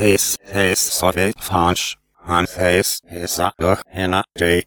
Tis his sovet fanch, han his his a hena day.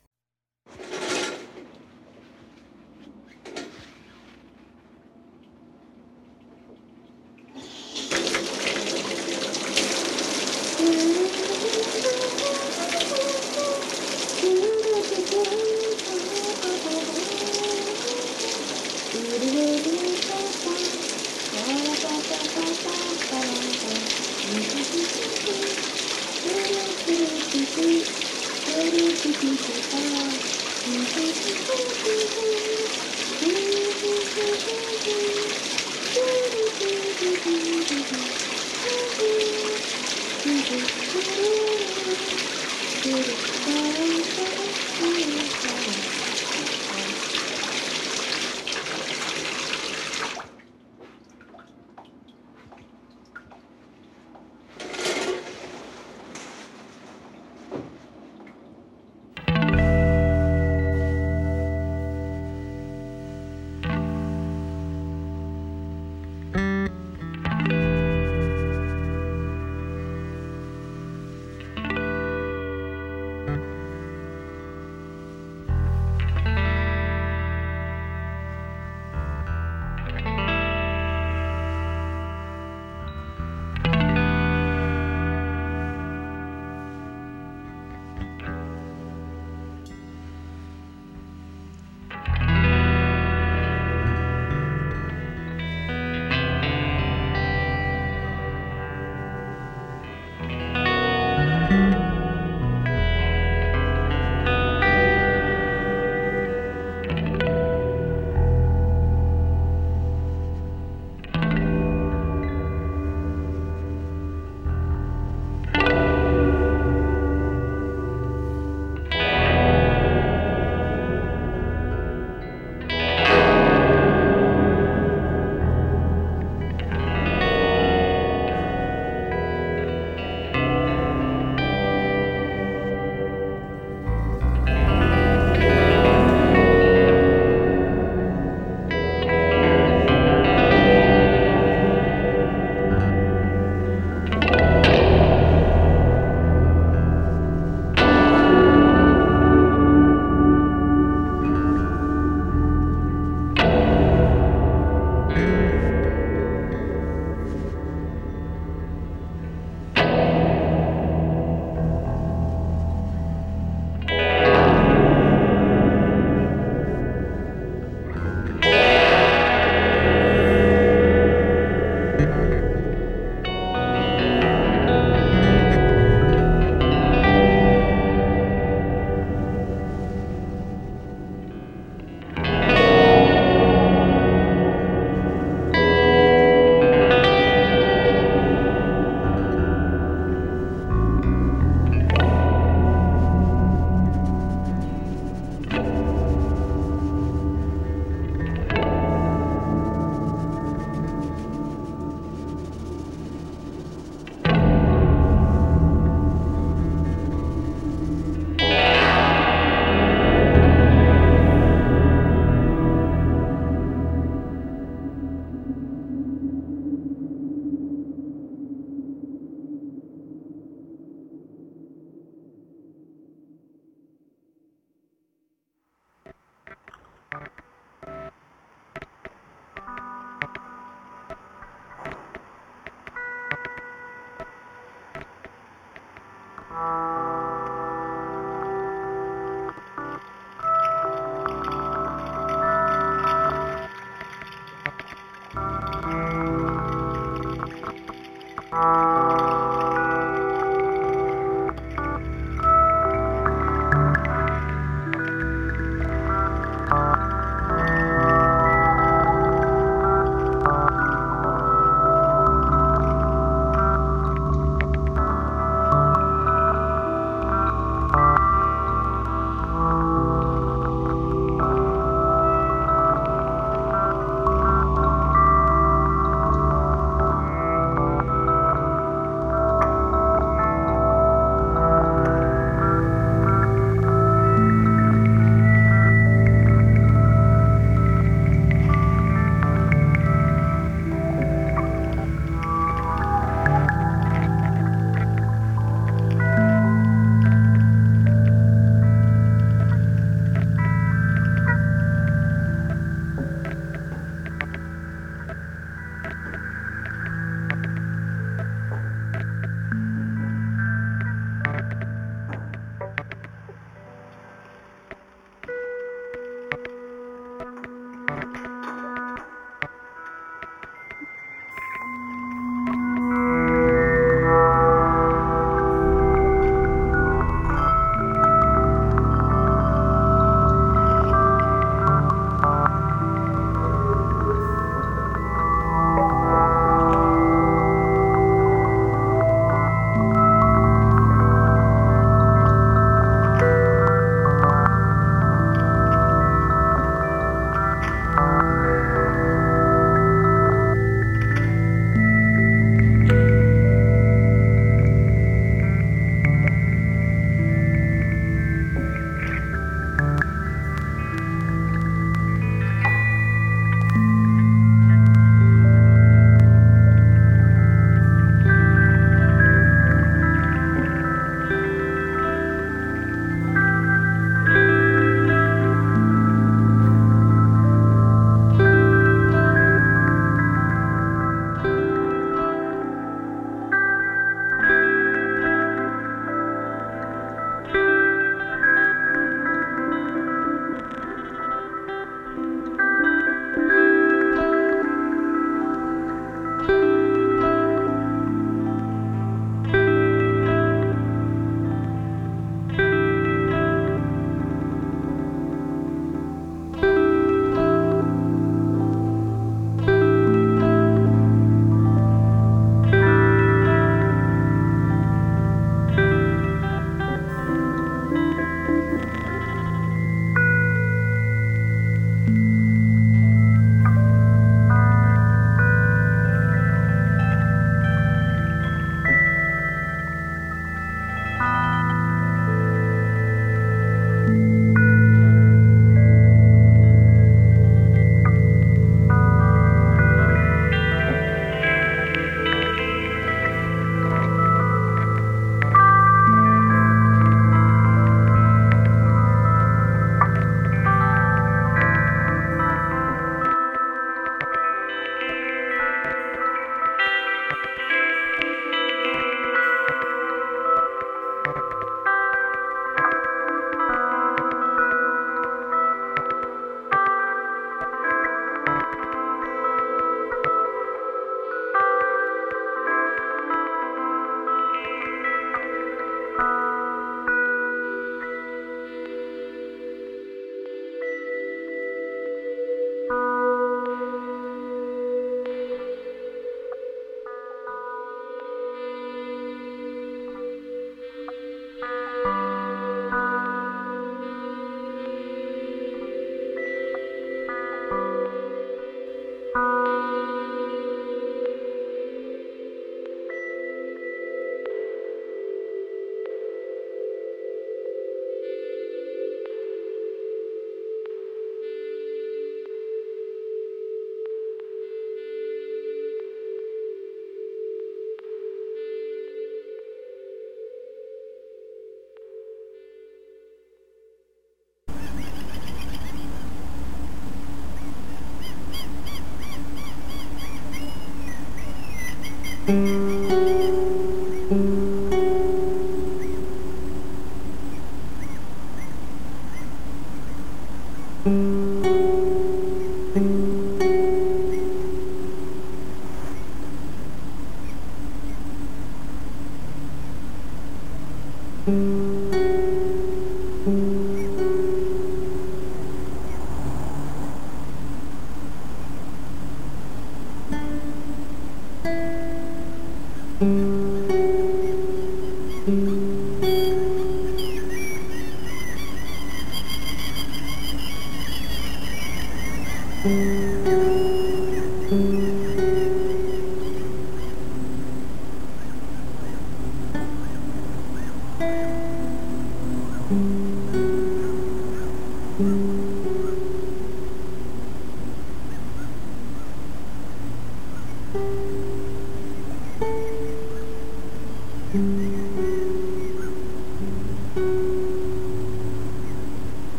Müzik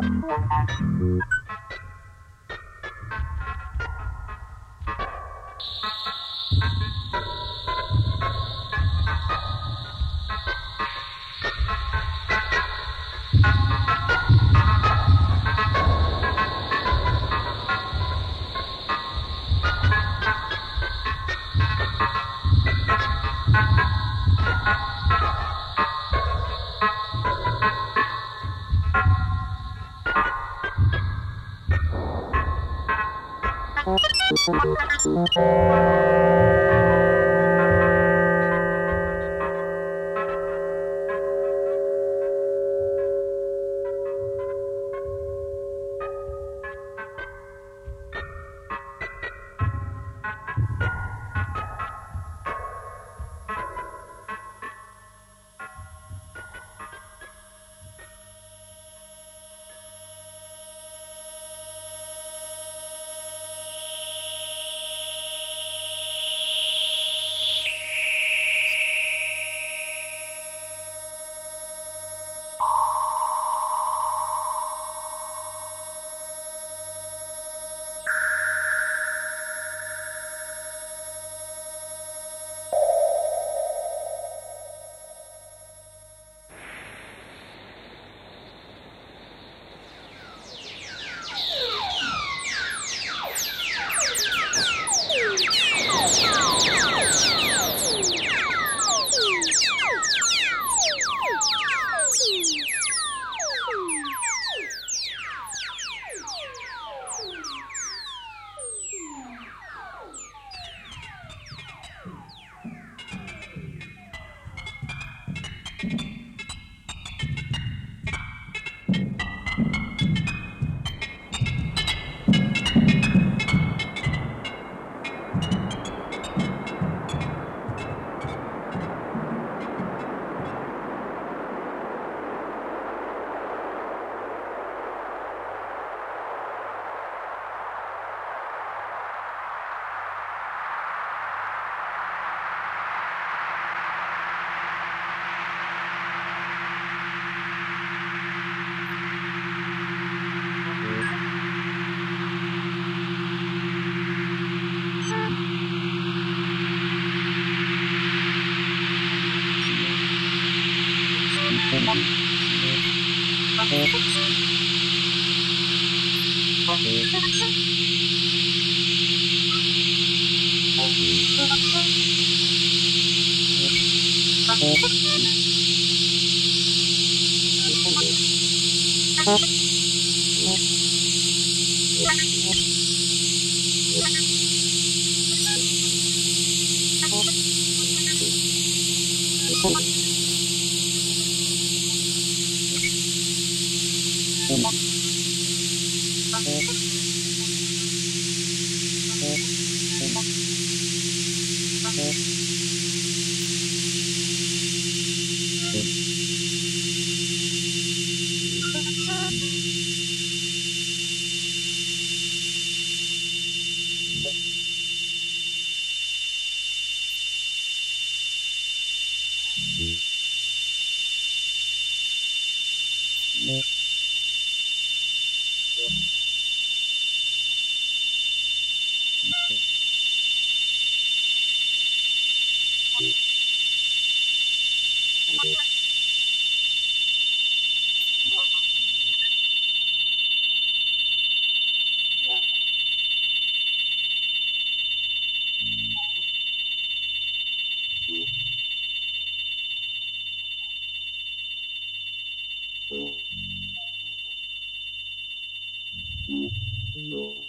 Thank you. Não.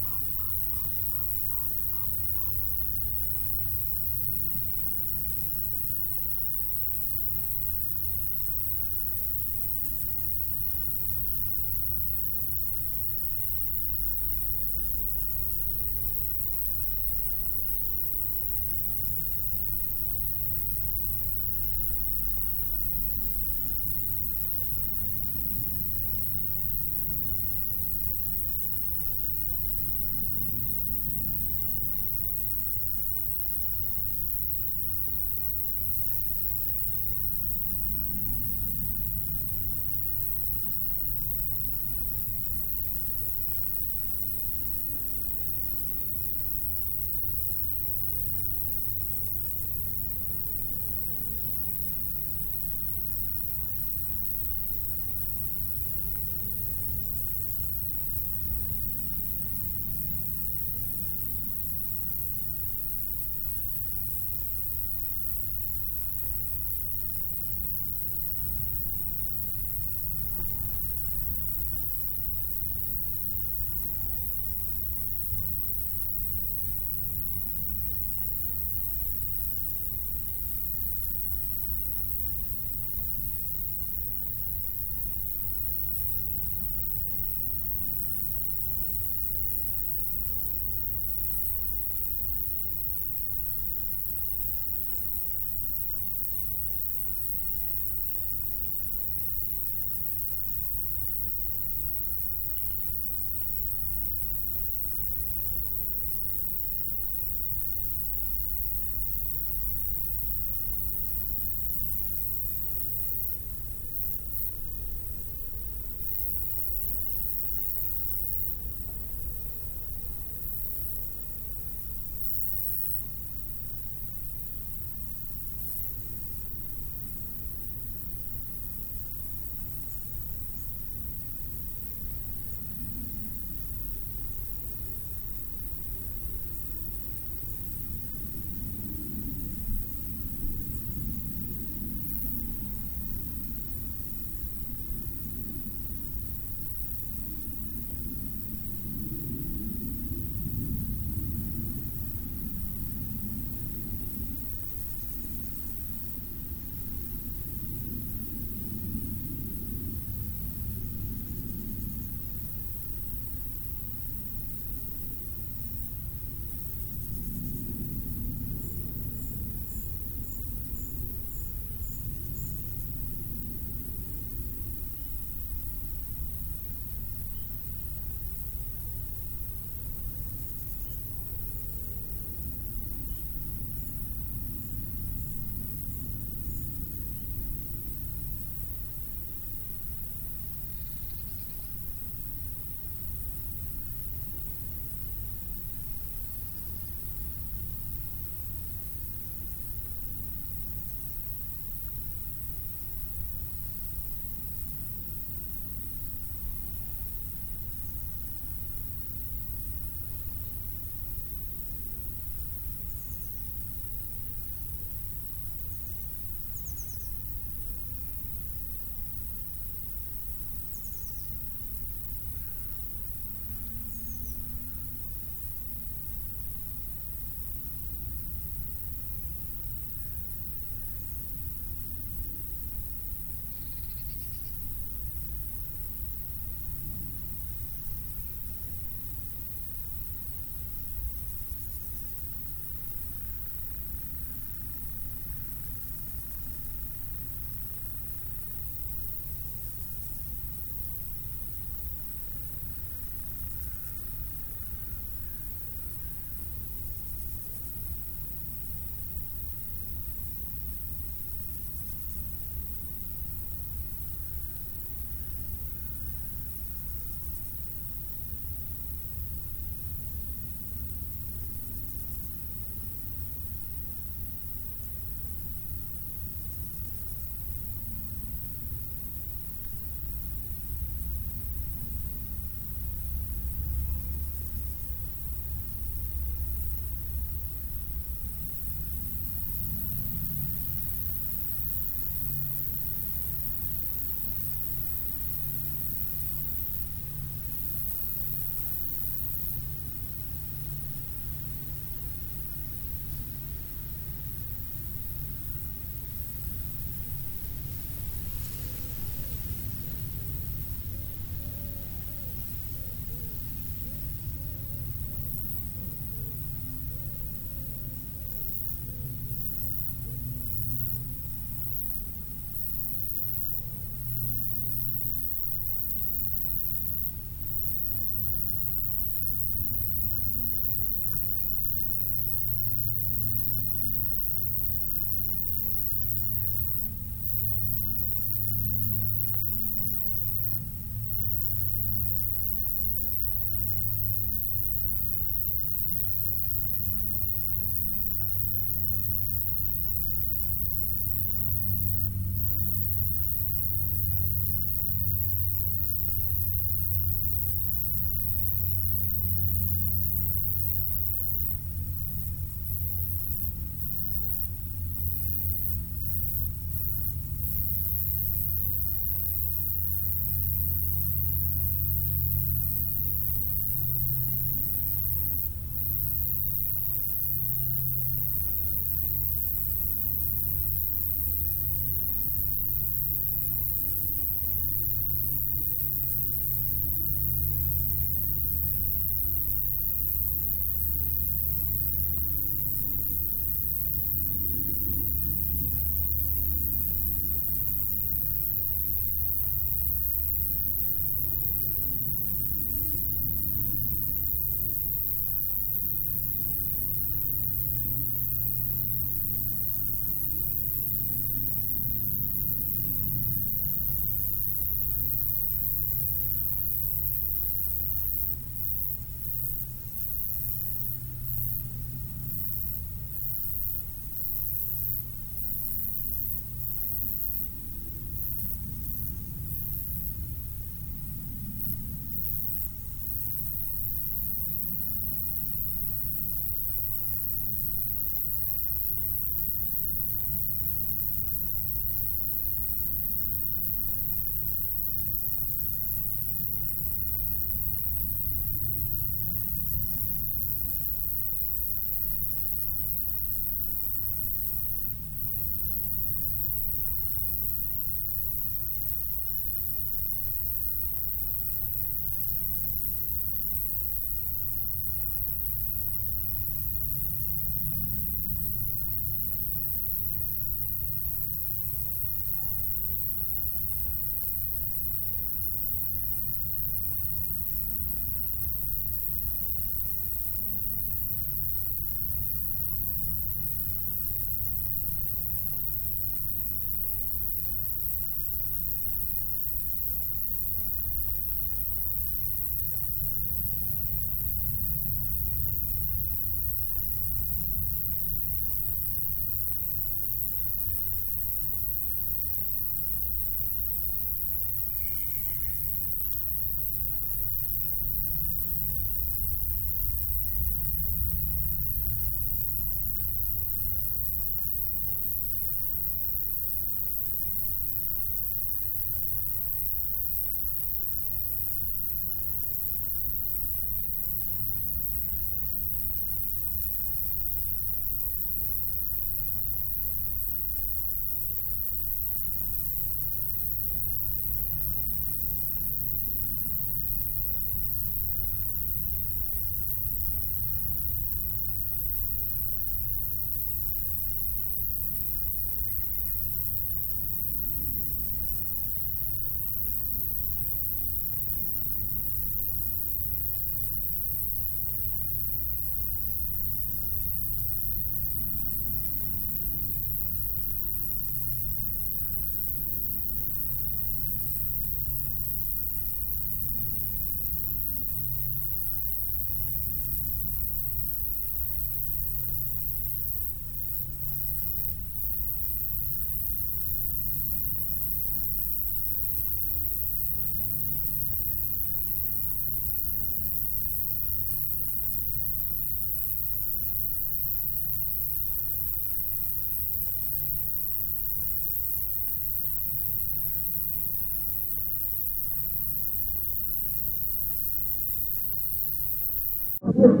Thank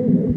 you.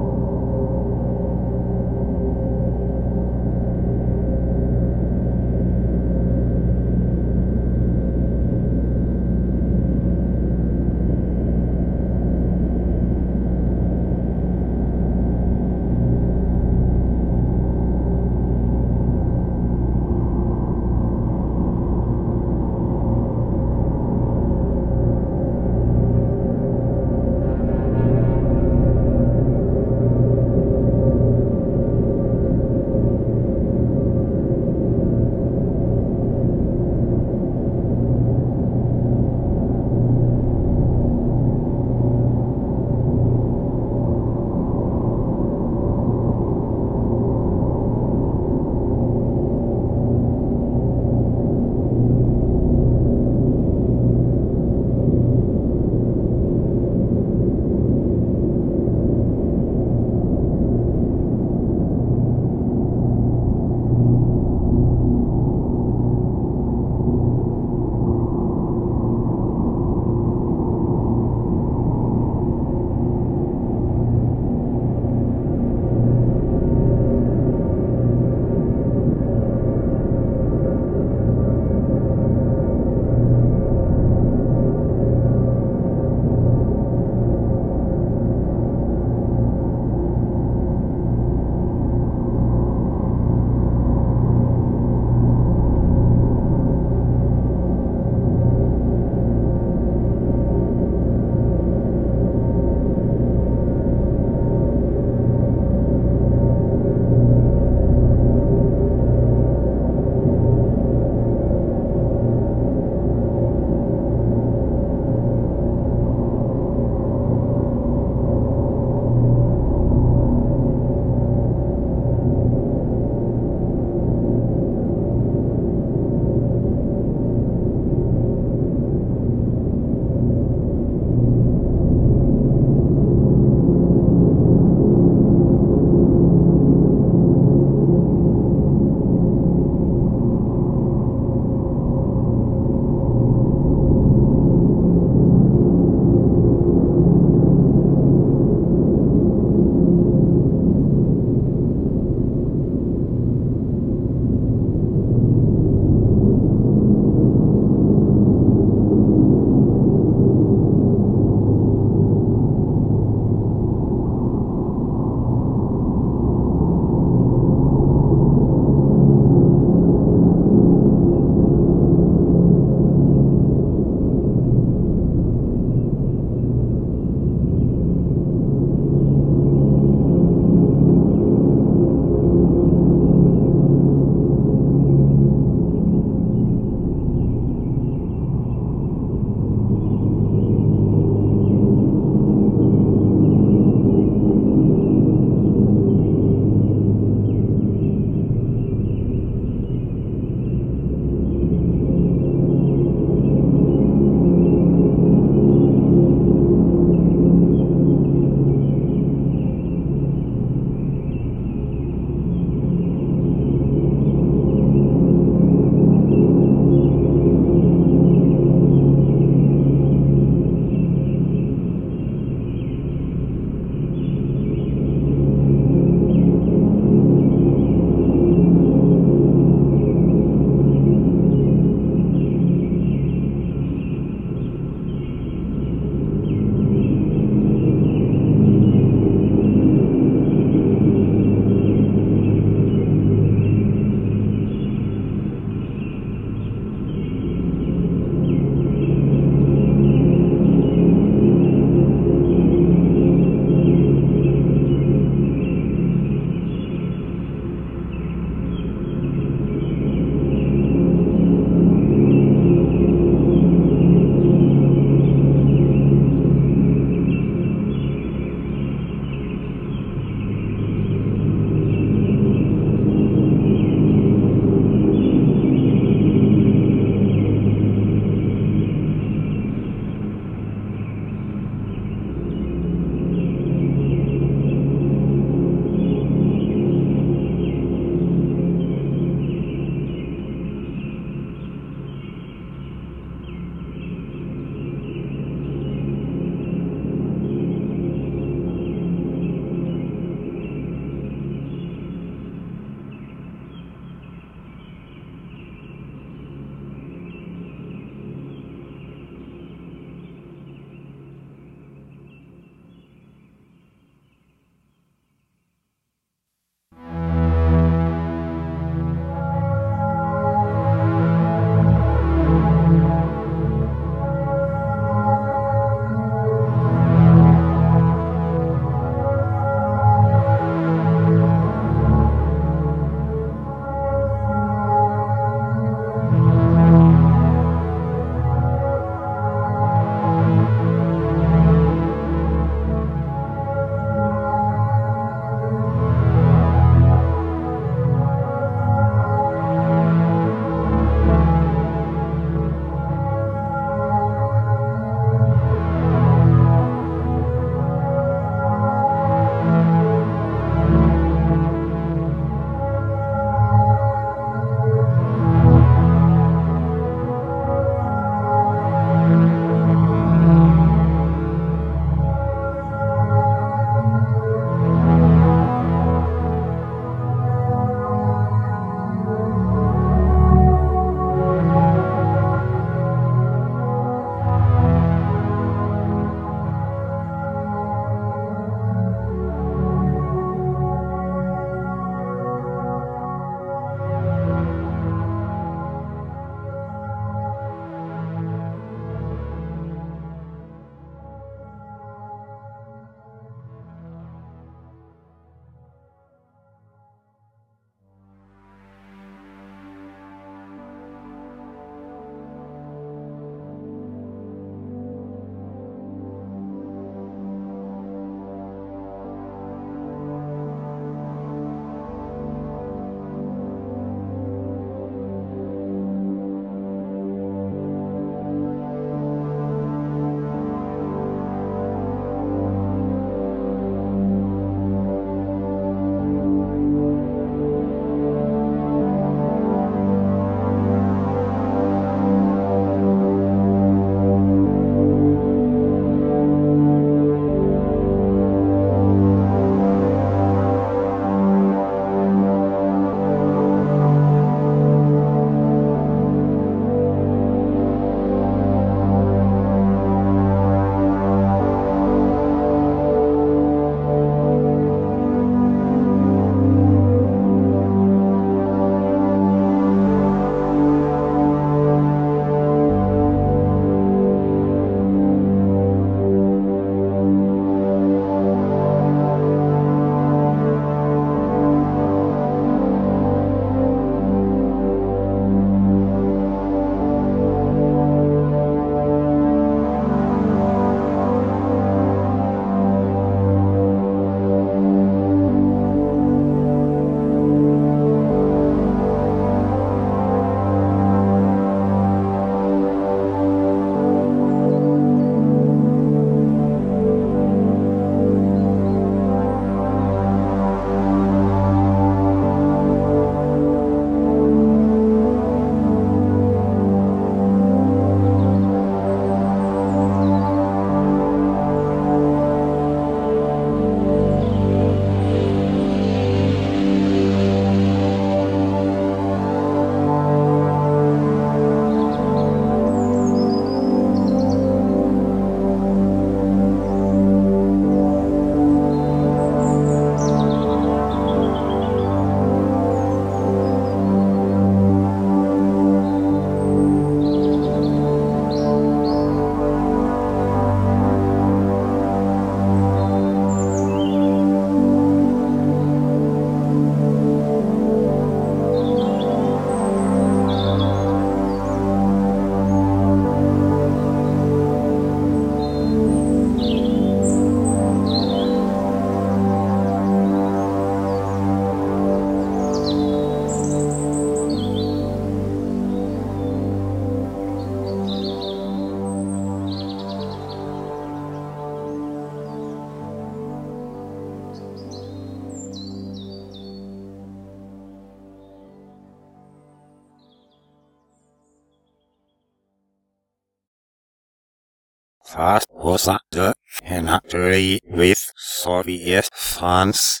The